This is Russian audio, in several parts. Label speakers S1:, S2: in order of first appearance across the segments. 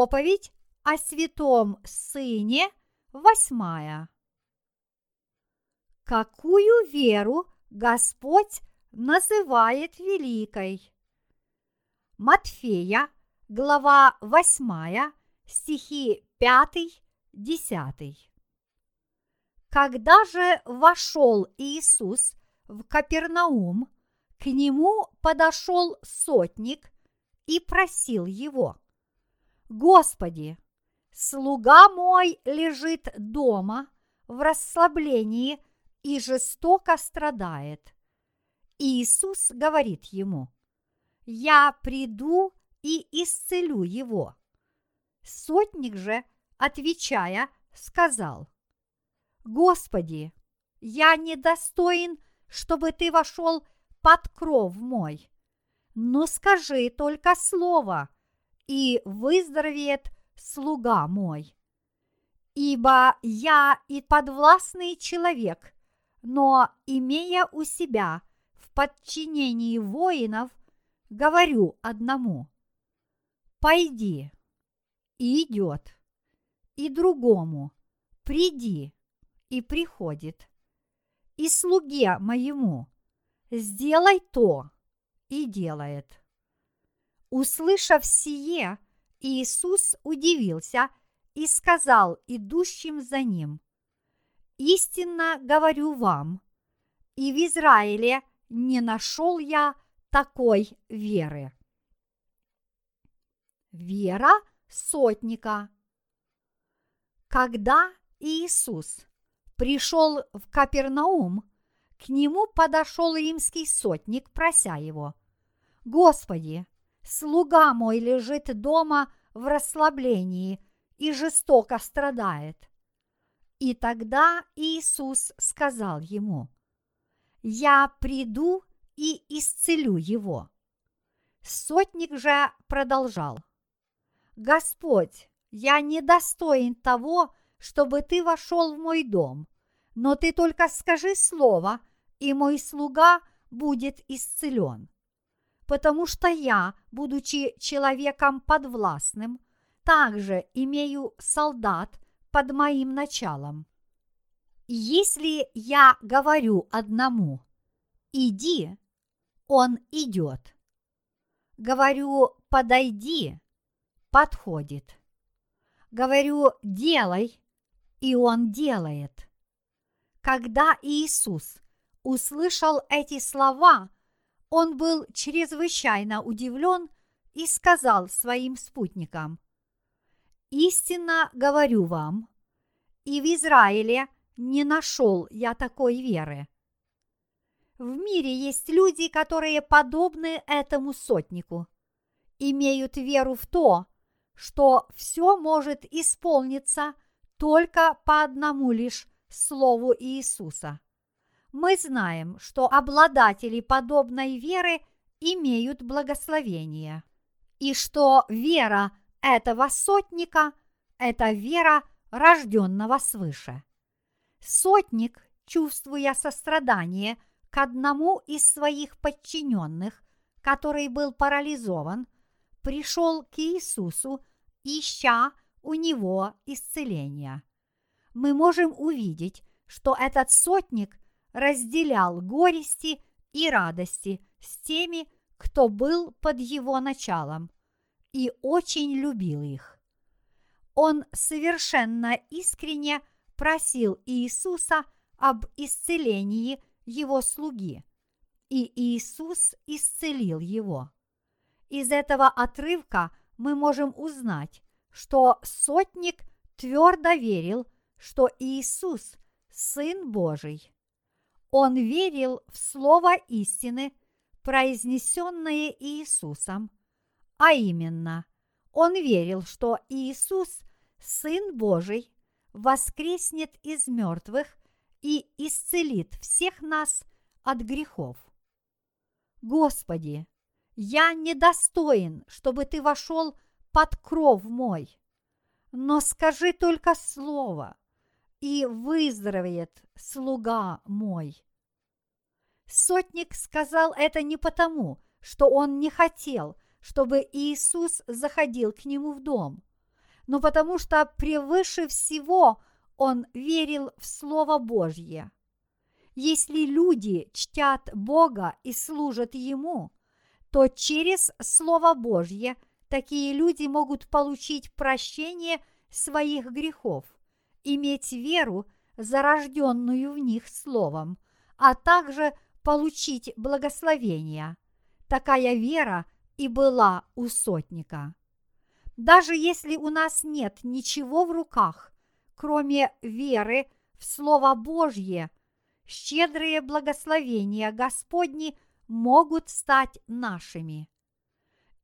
S1: Проповедь о святом Сыне, восьмая. Какую веру Господь называет великой? Матфея, глава 8, стихи 5-10. Когда же вошел Иисус в Капернаум, к нему подошел сотник и просил его, «Господи, слуга мой лежит дома в расслаблении и жестоко страдает». Иисус говорит ему, «Я приду и исцелю его». Сотник же, отвечая, сказал, «Господи, я недостоин, чтобы ты вошел под кров мой, но скажи только слово, и выздоровеет слуга мой. Ибо я и подвластный человек, но, имея у себя в подчинении воинов, говорю одному, пойди, и идет, и другому, приди, и приходит, и слуге моему, сделай то, и делает. Услышав сие, Иисус удивился и сказал идущим за ним, «Истинно говорю вам, и в Израиле не нашел я такой веры». Вера сотника. Когда Иисус пришел в Капернаум, к нему подошел римский сотник, прося его, «Господи, слуга мой лежит дома в расслаблении и жестоко страдает». И тогда Иисус сказал ему, «Я приду и исцелю его». Сотник же продолжал, «Господь, я недостоин того, чтобы ты вошел в мой дом, но ты только скажи слово, и мой слуга будет исцелен. Потому что я, будучи человеком подвластным, также имею солдат под моим началом. Если я говорю одному «иди», он идет. Говорю «подойди», подходит. Говорю «делай», и он делает. Когда Иисус услышал эти слова, он был чрезвычайно удивлен и сказал своим спутникам, «Истинно говорю вам, и в Израиле не нашел я такой веры. В мире есть люди, которые подобны этому сотнику, имеют веру в то, что все может исполниться только по одному лишь Слову Иисуса. Мы знаем, что обладатели подобной веры имеют благословение, и что вера этого сотника – это вера рожденного свыше. Сотник, чувствуя сострадание к одному из своих подчиненных, который был парализован, пришел к Иисусу, ища у него исцеления. Мы можем увидеть, что этот сотник разделял горести и радости с теми, кто был под его началом, и очень любил их. Он совершенно искренне просил Иисуса об исцелении его слуги, и Иисус исцелил его. Из этого отрывка мы можем узнать, что сотник твердо верил, что Иисус – Сын Божий. Он верил в слово истины, произнесенное Иисусом, а именно, он верил, что Иисус, Сын Божий, воскреснет из мертвых и исцелит всех нас от грехов. Господи, я недостоин, чтобы Ты вошел под кров мой, но скажи только слово, и выздоровеет слуга мой. Сотник сказал это не потому, что он не хотел, чтобы Иисус заходил к нему в дом, но потому что превыше всего он верил в Слово Божье. Если люди чтят Бога и служат Ему, то через Слово Божье такие люди могут получить прощение своих грехов, иметь веру, зарожденную в них Словом, а также получить благословение. Такая вера и была у сотника. Даже если у нас нет ничего в руках, кроме веры в Слово Божье, щедрые благословения Господни могут стать нашими.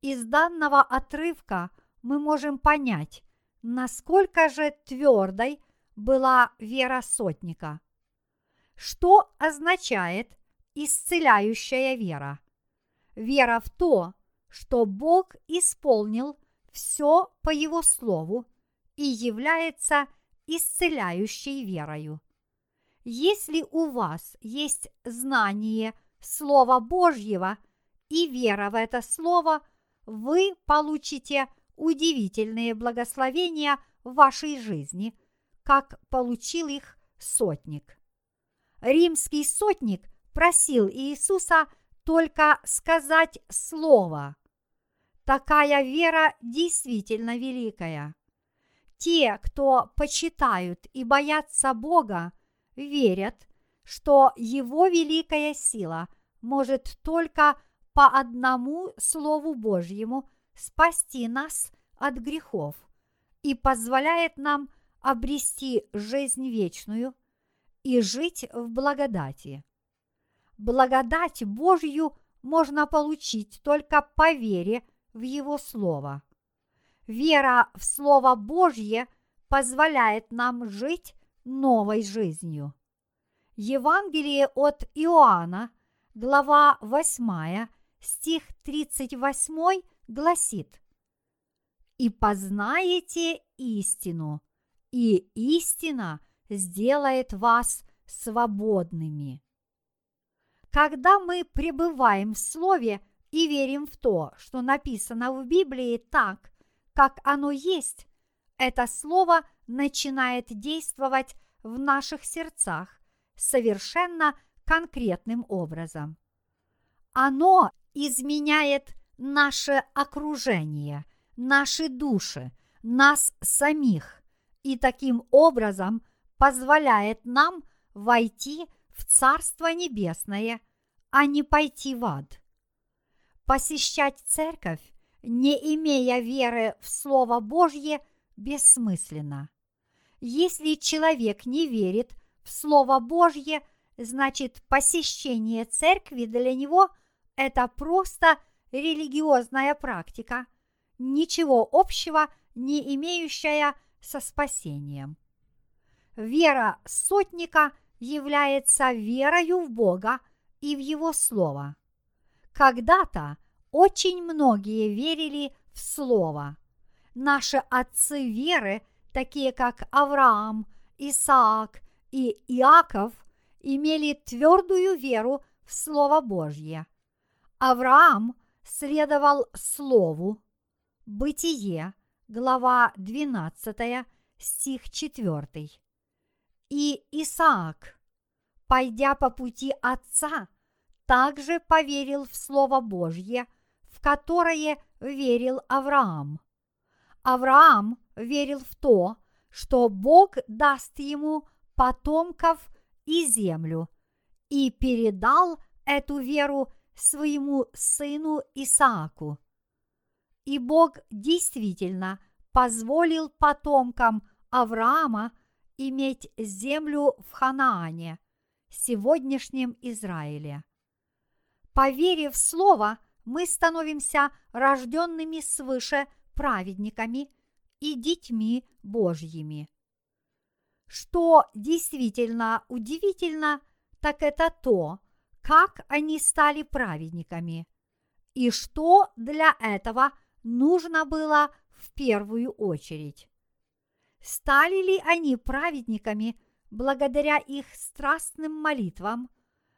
S1: Из данного отрывка мы можем понять, насколько же твердой была вера сотника. Что означает исцеляющая вера? Вера в то, что Бог исполнил все по Его Слову и является исцеляющей верою. Если у вас есть знание Слова Божьего и вера в это Слово, вы получите удивительные благословения в вашей жизни, как получил их сотник. Римский сотник просил Иисуса только сказать слово. Такая вера действительно великая. Те, кто почитают и боятся Бога, верят, что Его великая сила может только по одному Слову Божьему спасти нас от грехов и позволяет нам обрести жизнь вечную и жить в благодати. Благодать Божью можно получить только по вере в Его Слово. Вера в Слово Божье позволяет нам жить новой жизнью. Евангелие от Иоанна, глава 8, стих 38 гласит «И познаете истину, и истина сделает вас свободными». Когда мы пребываем в Слове и верим в то, что написано в Библии так, как оно есть, это Слово начинает действовать в наших сердцах совершенно конкретным образом. Оно изменяет наше окружение, наши души, нас самих и таким образом позволяет нам войти в Царство Небесное, а не пойти в ад. Посещать церковь, не имея веры в Слово Божье, бессмысленно. Если человек не верит в Слово Божье, значит посещение церкви для него – это просто религиозная практика, ничего общего не имеющая со спасением. Вера сотника является верою в Бога и в Его Слово. Когда-то очень многие верили в Слово. Наши отцы веры, такие как Авраам, Исаак и Иаков, имели твердую веру в Слово Божье – Авраам следовал Слову. Бытие, глава 12, стих 4. И Исаак, пойдя по пути отца, также поверил в Слово Божье, в которое верил Авраам. Авраам верил в то, что Бог даст ему потомков и землю, и передал эту веру своему сыну Исааку. И Бог действительно позволил потомкам Авраама иметь землю в Ханаане, сегодняшнем Израиле. Поверив в Слово, мы становимся рожденными свыше праведниками и детьми Божьими. Что действительно удивительно, так это то, как они стали праведниками и что для этого нужно было в первую очередь. Стали ли они праведниками благодаря их страстным молитвам,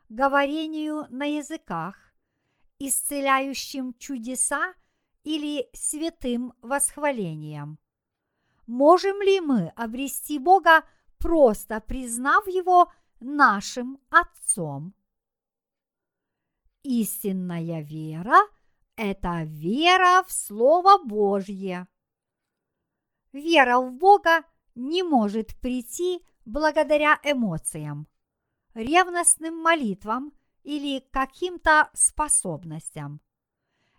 S1: говорению на языках, исцеляющим чудеса или святым восхвалением. Можем ли мы обрести Бога, просто признав Его нашим Отцом? Истинная вера – это вера в Слово Божье. Вера в Бога не может прийти благодаря эмоциям, ревностным молитвам или каким-то способностям.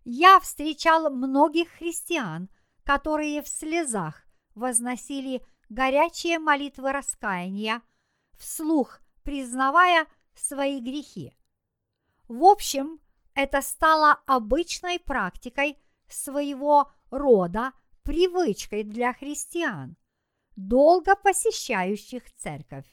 S1: Я встречал многих христиан, которые в слезах возносили горячие молитвы раскаяния, вслух признавая свои грехи. В общем, это стало обычной практикой своего рода, привычкой для христиан, долго посещающих церковь.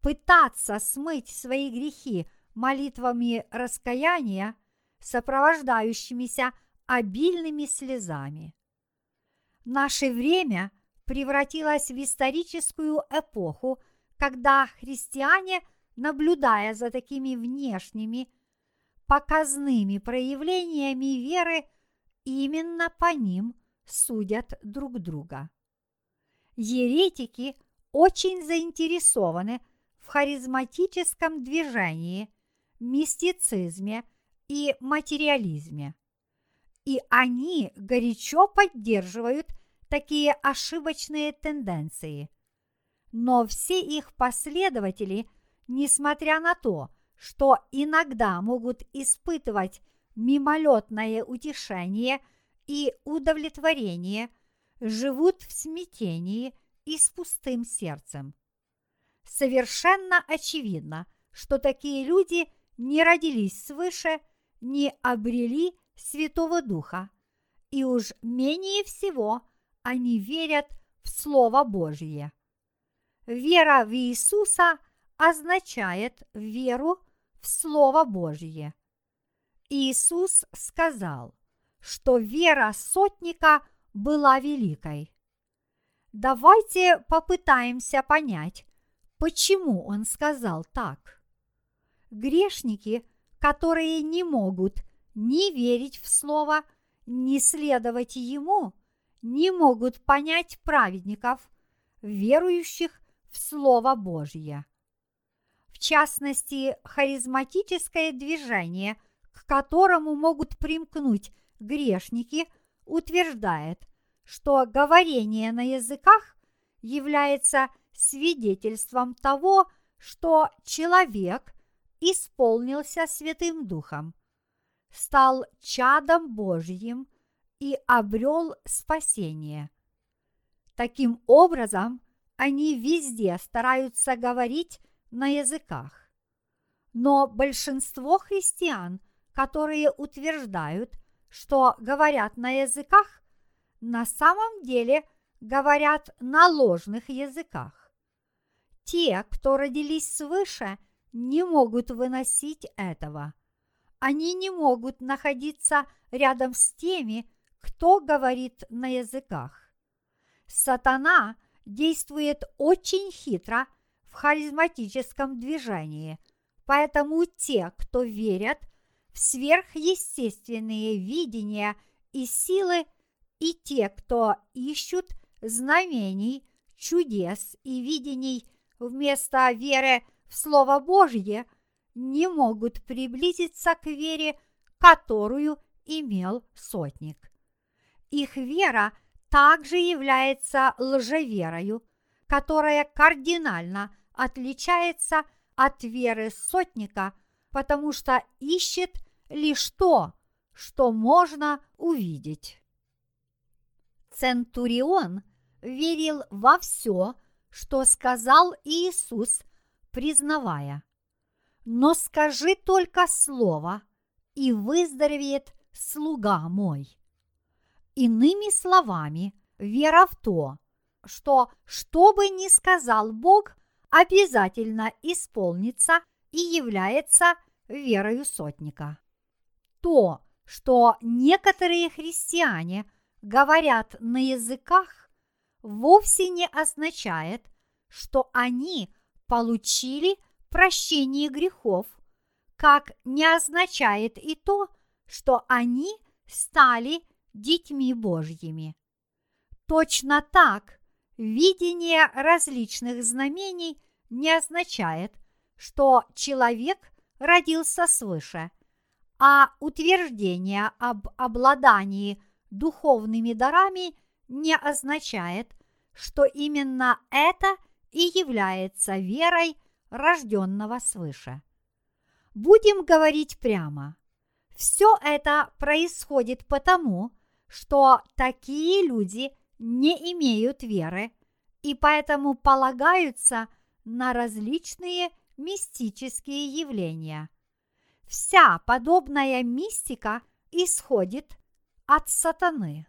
S1: Пытаться смыть свои грехи молитвами раскаяния, сопровождающимися обильными слезами. Наше время превратилось в историческую эпоху, когда христиане, наблюдая за такими внешними, показными проявлениями веры, именно по ним судят друг друга. Еретики очень заинтересованы в харизматическом движении, мистицизме и материализме. И они горячо поддерживают такие ошибочные тенденции. Но все их последователи, несмотря на то, что иногда могут испытывать мимолетное утешение и удовлетворение, живут в смятении и с пустым сердцем. Совершенно очевидно, что такие люди не родились свыше, не обрели Святого Духа, и уж менее всего они верят в Слово Божье. Вера в Иисуса означает веру в Слово Божье. Иисус сказал, что вера сотника была великой. Давайте попытаемся понять, почему он сказал так. Грешники, которые не могут ни верить в Слово, ни следовать Ему, не могут понять праведников, верующих в Слово Божье. В частности, харизматическое движение, к которому могут примкнуть грешники, утверждает, что говорение на языках является свидетельством того, что человек исполнился Святым Духом, стал чадом Божьим и обрел спасение. Таким образом, они везде стараются говорить на языках. Но большинство христиан, которые утверждают, что говорят на языках, на самом деле говорят на ложных языках. Те, кто родились свыше, не могут выносить этого. Они не могут находиться рядом с теми, кто говорит на языках. Сатана действует очень хитро харизматическом движении, поэтому те, кто верят в сверхъестественные видения и силы, и те, кто ищут знамений, чудес и видений вместо веры в Слово Божье, не могут приблизиться к вере, которую имел сотник. Их вера также является лжеверою, которая кардинально отличается от веры сотника, потому что ищет лишь то, что можно увидеть. Центурион верил во все, что сказал Иисус, признавая, «Но скажи только слово, и выздоровеет слуга мой». Иными словами, вера в то, что что бы ни сказал Бог, обязательно исполнится и является верою сотника. То, что некоторые христиане говорят на языках, вовсе не означает, что они получили прощение грехов, как не означает и то, что они стали детьми Божьими. Точно так видение различных знамений не означает, что человек родился свыше, а утверждение об обладании духовными дарами не означает, что именно это и является верой рожденного свыше. Будем говорить прямо. Все это происходит потому, что такие люди не имеют веры и поэтому полагаются на различные мистические явления. Вся подобная мистика исходит от сатаны.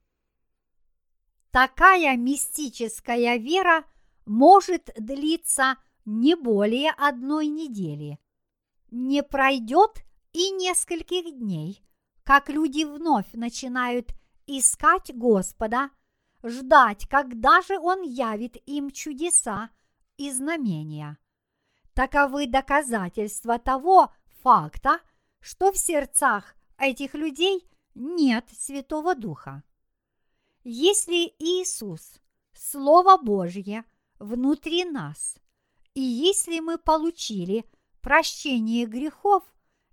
S1: Такая мистическая вера может длиться не более одной недели. Не пройдет и нескольких дней, как люди вновь начинают искать Господа, ждать, когда же Он явит им чудеса и знамения. Таковы доказательства того факта, что в сердцах этих людей нет Святого Духа. Если Иисус, Слово Божье, внутри нас, и если мы получили прощение грехов,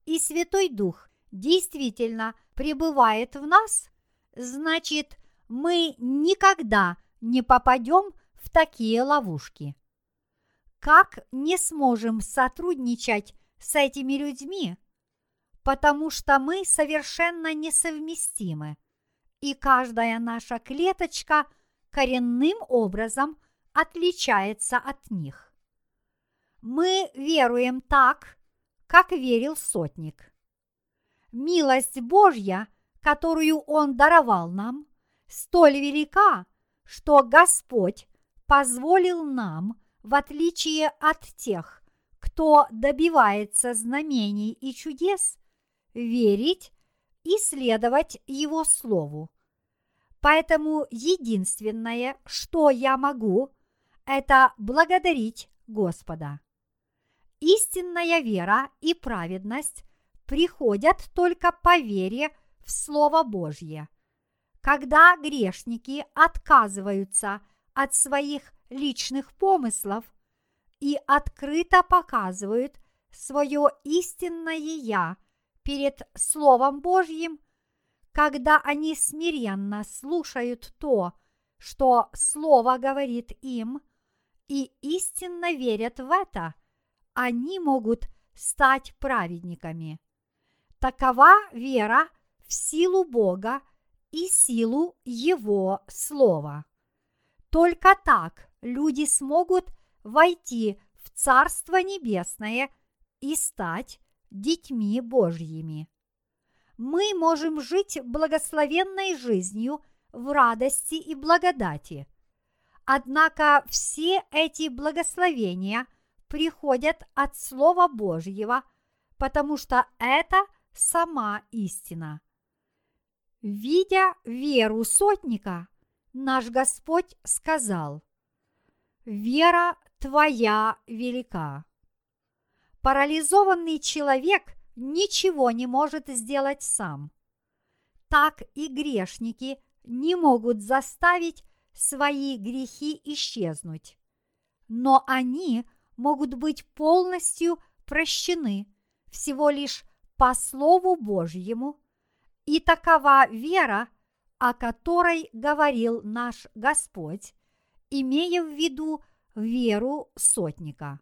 S1: и Святой Дух действительно пребывает в нас, значит, мы никогда не попадем в такие ловушки. Как не сможем сотрудничать с этими людьми, потому что мы совершенно несовместимы, и каждая наша клеточка коренным образом отличается от них. Мы веруем так, как верил сотник. Милость Божья, которую Он даровал нам, столь велика, что Господь позволил нам, в отличие от тех, кто добивается знамений и чудес, верить и следовать Его Слову. Поэтому единственное, что я могу, это благодарить Господа. Истинная вера и праведность приходят только по вере в Слово Божье. Когда грешники отказываются от своих личных помыслов и открыто показывают свое истинное «я» перед Словом Божьим, когда они смиренно слушают то, что Слово говорит им, и истинно верят в это, они могут стать праведниками. Такова вера в силу Бога и силу Его Слова. Только так люди смогут войти в Царство Небесное и стать детьми Божьими. Мы можем жить благословенной жизнью в радости и благодати. Однако все эти благословения приходят от Слова Божьего, потому что это сама истина. Видя веру сотника, наш Господь сказал, «Вера твоя велика». Парализованный человек ничего не может сделать сам. Так и грешники не могут заставить свои грехи исчезнуть. Но они могут быть полностью прощены всего лишь по Слову Божьему, и такова вера, о которой говорил наш Господь, имея в виду веру сотника.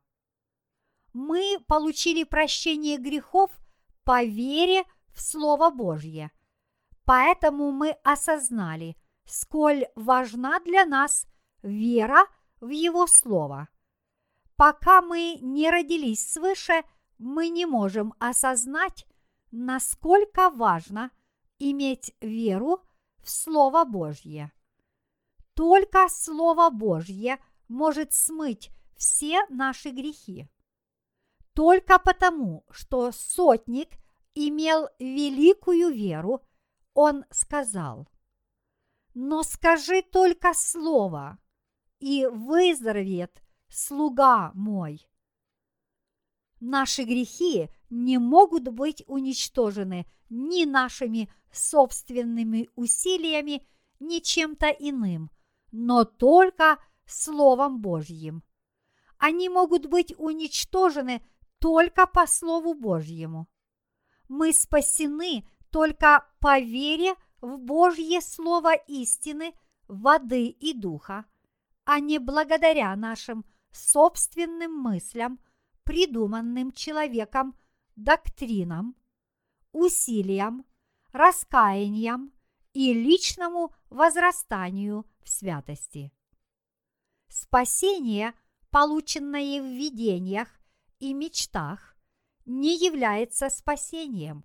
S1: Мы получили прощение грехов по вере в Слово Божье, поэтому мы осознали, сколь важна для нас вера в Его Слово. Пока мы не родились свыше, мы не можем осознать, насколько важно иметь веру в Слово Божье. Только Слово Божье может смыть все наши грехи. Только потому, что сотник имел великую веру, он сказал, «Но скажи только слово, и выздоровеет слуга мой». Наши грехи не могут быть уничтожены ни нашими собственными усилиями, ни чем-то иным, но только Словом Божьим. Они могут быть уничтожены только по Слову Божьему. Мы спасены только по вере в Божье Слово истины, воды и духа, а не благодаря нашим собственным мыслям, придуманным человеком доктринам, усилиям, раскаяниям и личному возрастанию в святости. Спасение, полученное в видениях и мечтах, не является спасением.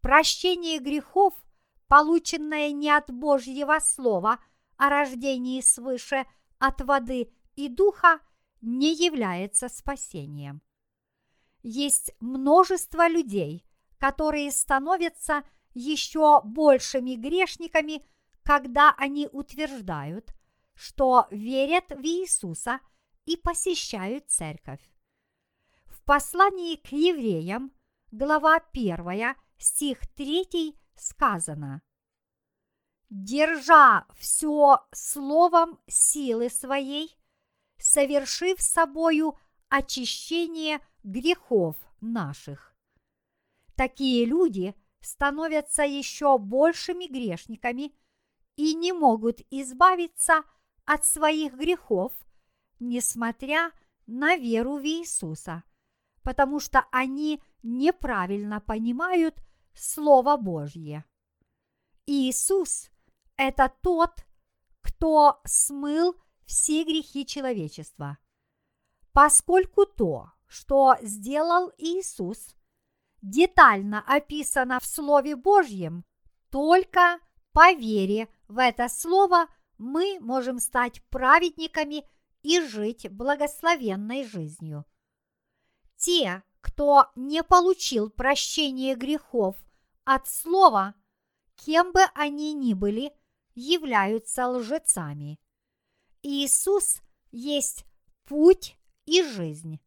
S1: Прощение грехов, полученное не от Божьего Слова о рождении свыше от воды и духа, не является спасением. Есть множество людей, которые становятся еще большими грешниками, когда они утверждают, что верят в Иисуса и посещают церковь. В послании к евреям, глава 1, стих 3 сказано «Держа все словом силы своей, совершив собою очищение грехов наших». Такие люди становятся еще большими грешниками и не могут избавиться от своих грехов, несмотря на веру в Иисуса, потому что они неправильно понимают Слово Божье. Иисус – это тот, кто смыл все грехи человечества. Поскольку то, что сделал Иисус, детально описано в Слове Божьем, только по вере в это Слово мы можем стать праведниками и жить благословенной жизнью. Те, кто не получил прощения грехов от Слова, кем бы они ни были, являются лжецами. Иисус есть путь и жизнь.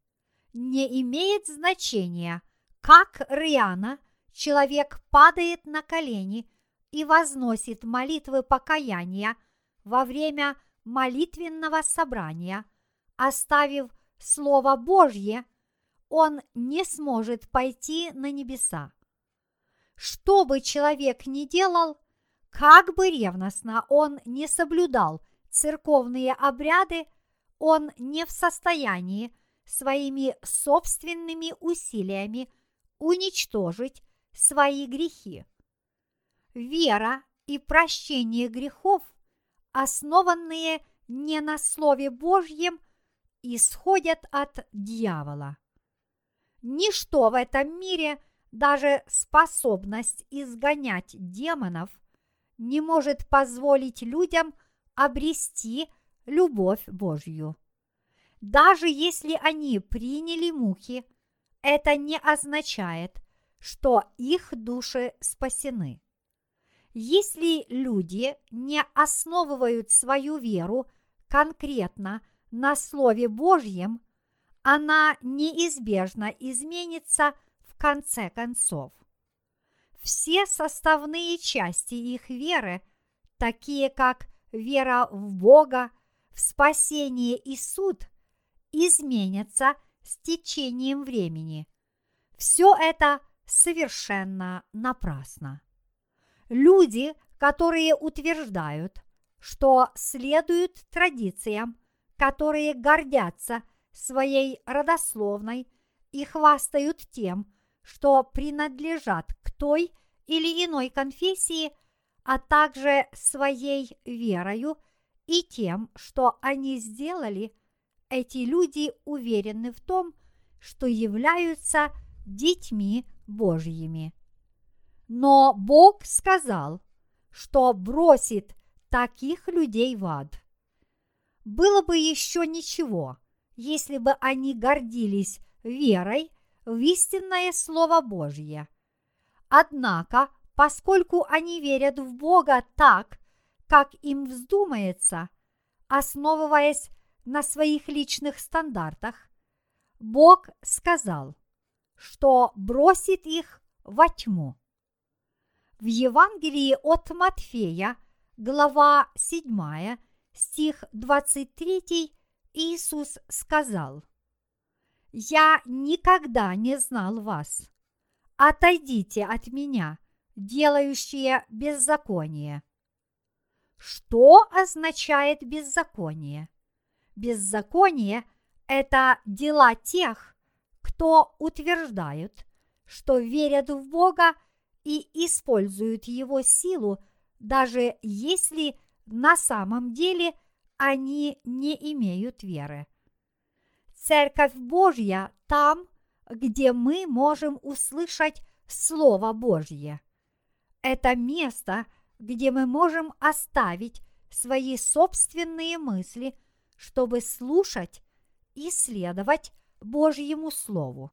S1: Не имеет значения, как рьяно человек падает на колени и возносит молитвы покаяния во время молитвенного собрания, оставив Слово Божье, он не сможет пойти на небеса. Что бы человек ни делал, как бы ревностно он не соблюдал церковные обряды, он не в состоянии своими собственными усилиями уничтожить свои грехи. Вера и прощение грехов, основанные не на Слове Божьем, исходят от дьявола. Ничто в этом мире, даже способность изгонять демонов, не может позволить людям обрести любовь Божью. Даже если они приняли муки, это не означает, что их души спасены. Если люди не основывают свою веру конкретно на Слове Божьем, она неизбежно изменится в конце концов. Все составные части их веры, такие как вера в Бога, в спасение и суд, изменятся с течением времени. Все это совершенно напрасно. Люди, которые утверждают, что следуют традициям, которые гордятся своей родословной и хвастают тем, что принадлежат к той или иной конфессии, а также своей верою и тем, что они сделали, эти люди уверены в том, что являются детьми Божьими. Но Бог сказал, что бросит таких людей в ад. Было бы еще ничего, если бы они гордились верой в истинное Слово Божье. Однако, поскольку они верят в Бога так, как им вздумается, основываясь на своих личных стандартах, Бог сказал, что бросит их во тьму. В Евангелии от Матфея, глава 7, стих 23, Иисус сказал, «Я никогда не знал вас. Отойдите от меня, делающие беззаконие». Что означает беззаконие? Беззаконие – это дела тех, кто утверждают, что верят в Бога и используют Его силу, даже если на самом деле они не имеют веры. Церковь Божья там, где мы можем услышать Слово Божье. Это место – где мы можем оставить свои собственные мысли, чтобы слушать и следовать Божьему Слову.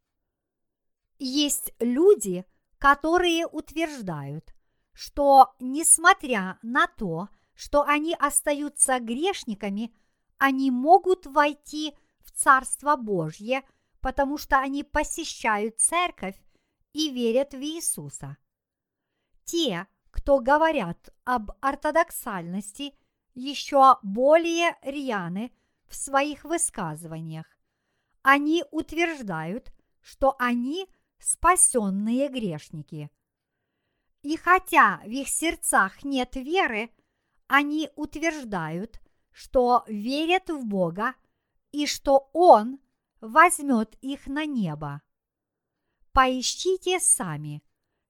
S1: Есть люди, которые утверждают, что несмотря на то, что они остаются грешниками, они могут войти в Царство Божье, потому что они посещают церковь и верят в Иисуса. Те, кто говорят об ортодоксальности, еще более рьяны в своих высказываниях. Они утверждают, что они спасенные грешники. И хотя в их сердцах нет веры, они утверждают, что верят в Бога и что Он возьмет их на небо. Поищите сами,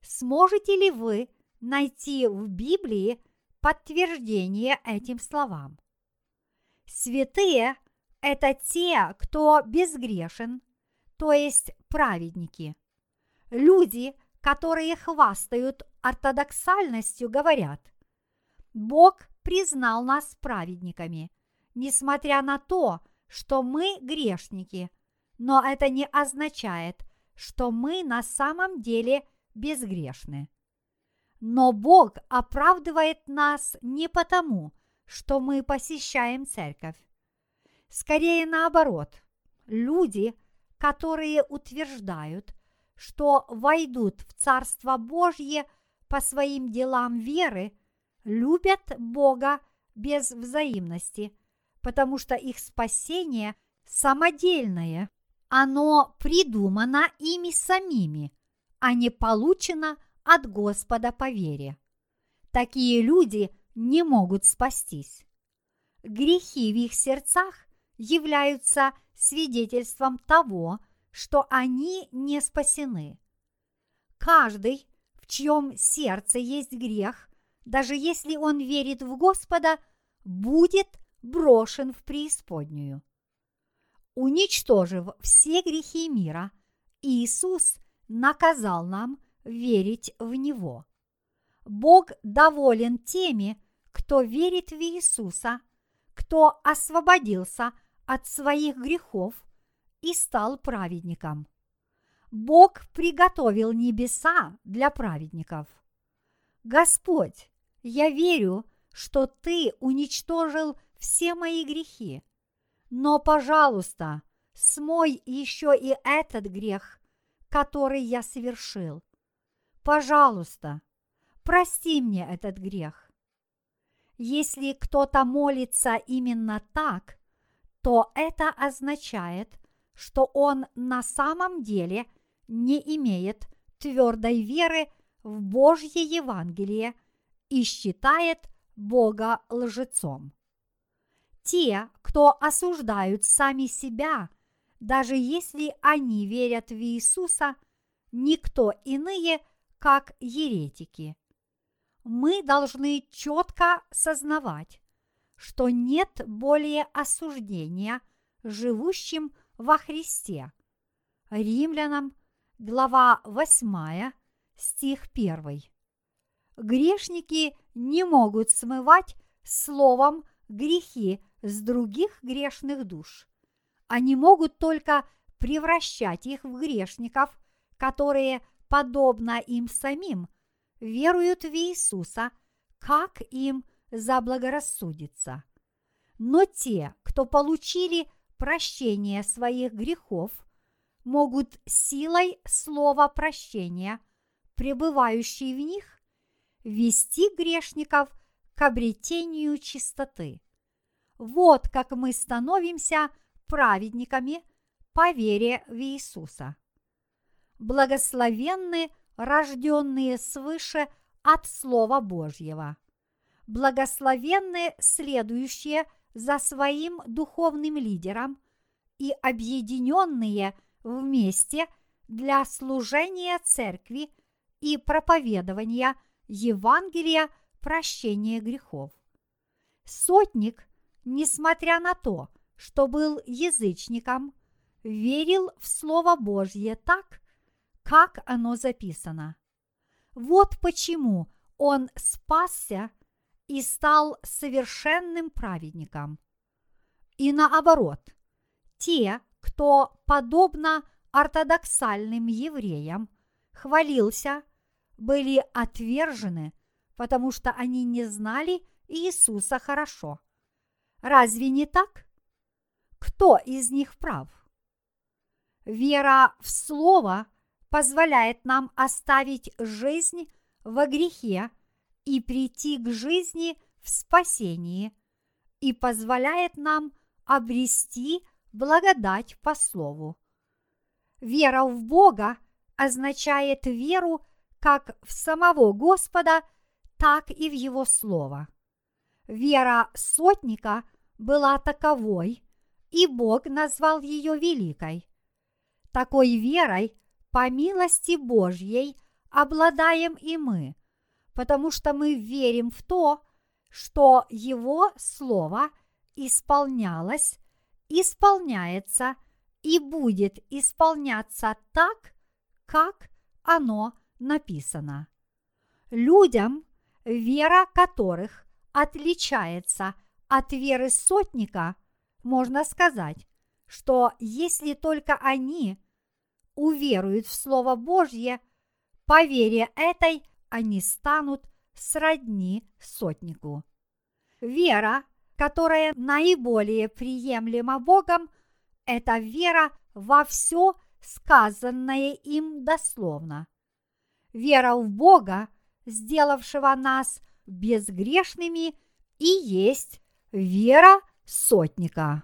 S1: сможете ли вы найти в Библии подтверждение этим словам. Святые – это те, кто безгрешен, то есть праведники. Люди, которые хвастают ортодоксальностью, говорят, Бог признал нас праведниками, несмотря на то, что мы грешники, но это не означает, что мы на самом деле безгрешны. Но Бог оправдывает нас не потому, что мы посещаем церковь. Скорее наоборот, люди, которые утверждают, что войдут в Царство Божье по своим делам веры, любят Бога без взаимности, потому что их спасение самодельное, оно придумано ими самими, а не получено от Господа по вере. Такие люди не могут спастись. Грехи в их сердцах являются свидетельством того, что они не спасены. Каждый, в чьем сердце есть грех, даже если он верит в Господа, будет брошен в преисподнюю. Уничтожив все грехи мира, Иисус наказал нам верить в Него. Бог доволен теми, кто верит в Иисуса, кто освободился от своих грехов и стал праведником. Бог приготовил небеса для праведников. Господь, я верю, что Ты уничтожил все мои грехи, но, пожалуйста, смой еще и этот грех, который я совершил. Пожалуйста, прости мне этот грех. Если кто-то молится именно так, то это означает, что он на самом деле не имеет твердой веры в Божье Евангелие и считает Бога лжецом. Те, кто осуждают сами себя, даже если они верят в Иисуса, никто иные – как еретики. Мы должны четко сознавать, что нет более осуждения живущим во Христе. Римлянам, глава 8, стих 1. Грешники не могут смывать словом грехи с других грешных душ. Они могут только превращать их в грешников, которые подобно им самим, веруют в Иисуса, как им заблагорассудится. Но те, кто получили прощение своих грехов, могут силой слова прощения, пребывающей в них, вести грешников к обретению чистоты. Вот как мы становимся праведниками по вере в Иисуса. Благословенны рожденные свыше от Слова Божьего. Благословенны следующие за своим духовным лидером и объединенные вместе для служения церкви и проповедования Евангелия прощения грехов. Сотник, несмотря на то, что был язычником, верил в Слово Божье так, как оно записано. Вот почему он спасся и стал совершенным праведником. И наоборот, те, кто, подобно ортодоксальным евреям, хвалился, были отвержены, потому что они не знали Иисуса хорошо. Разве не так? Кто из них прав? Вера в Слово позволяет нам оставить жизнь во грехе и прийти к жизни в спасении и позволяет нам обрести благодать по Слову. Вера в Бога означает веру как в самого Господа, так и в Его Слово. Вера сотника была таковой, и Бог назвал ее великой. Такой верой, по милости Божьей, обладаем и мы, потому что мы верим в то, что Его Слово исполнялось, исполняется и будет исполняться так, как оно написано. Людям, вера которых отличается от веры сотника, можно сказать, что если только они уверуют в Слово Божье, по вере этой они станут сродни сотнику. Вера, которая наиболее приемлема Богом, это вера во все сказанное им дословно. Вера в Бога, сделавшего нас безгрешными, и есть вера сотника.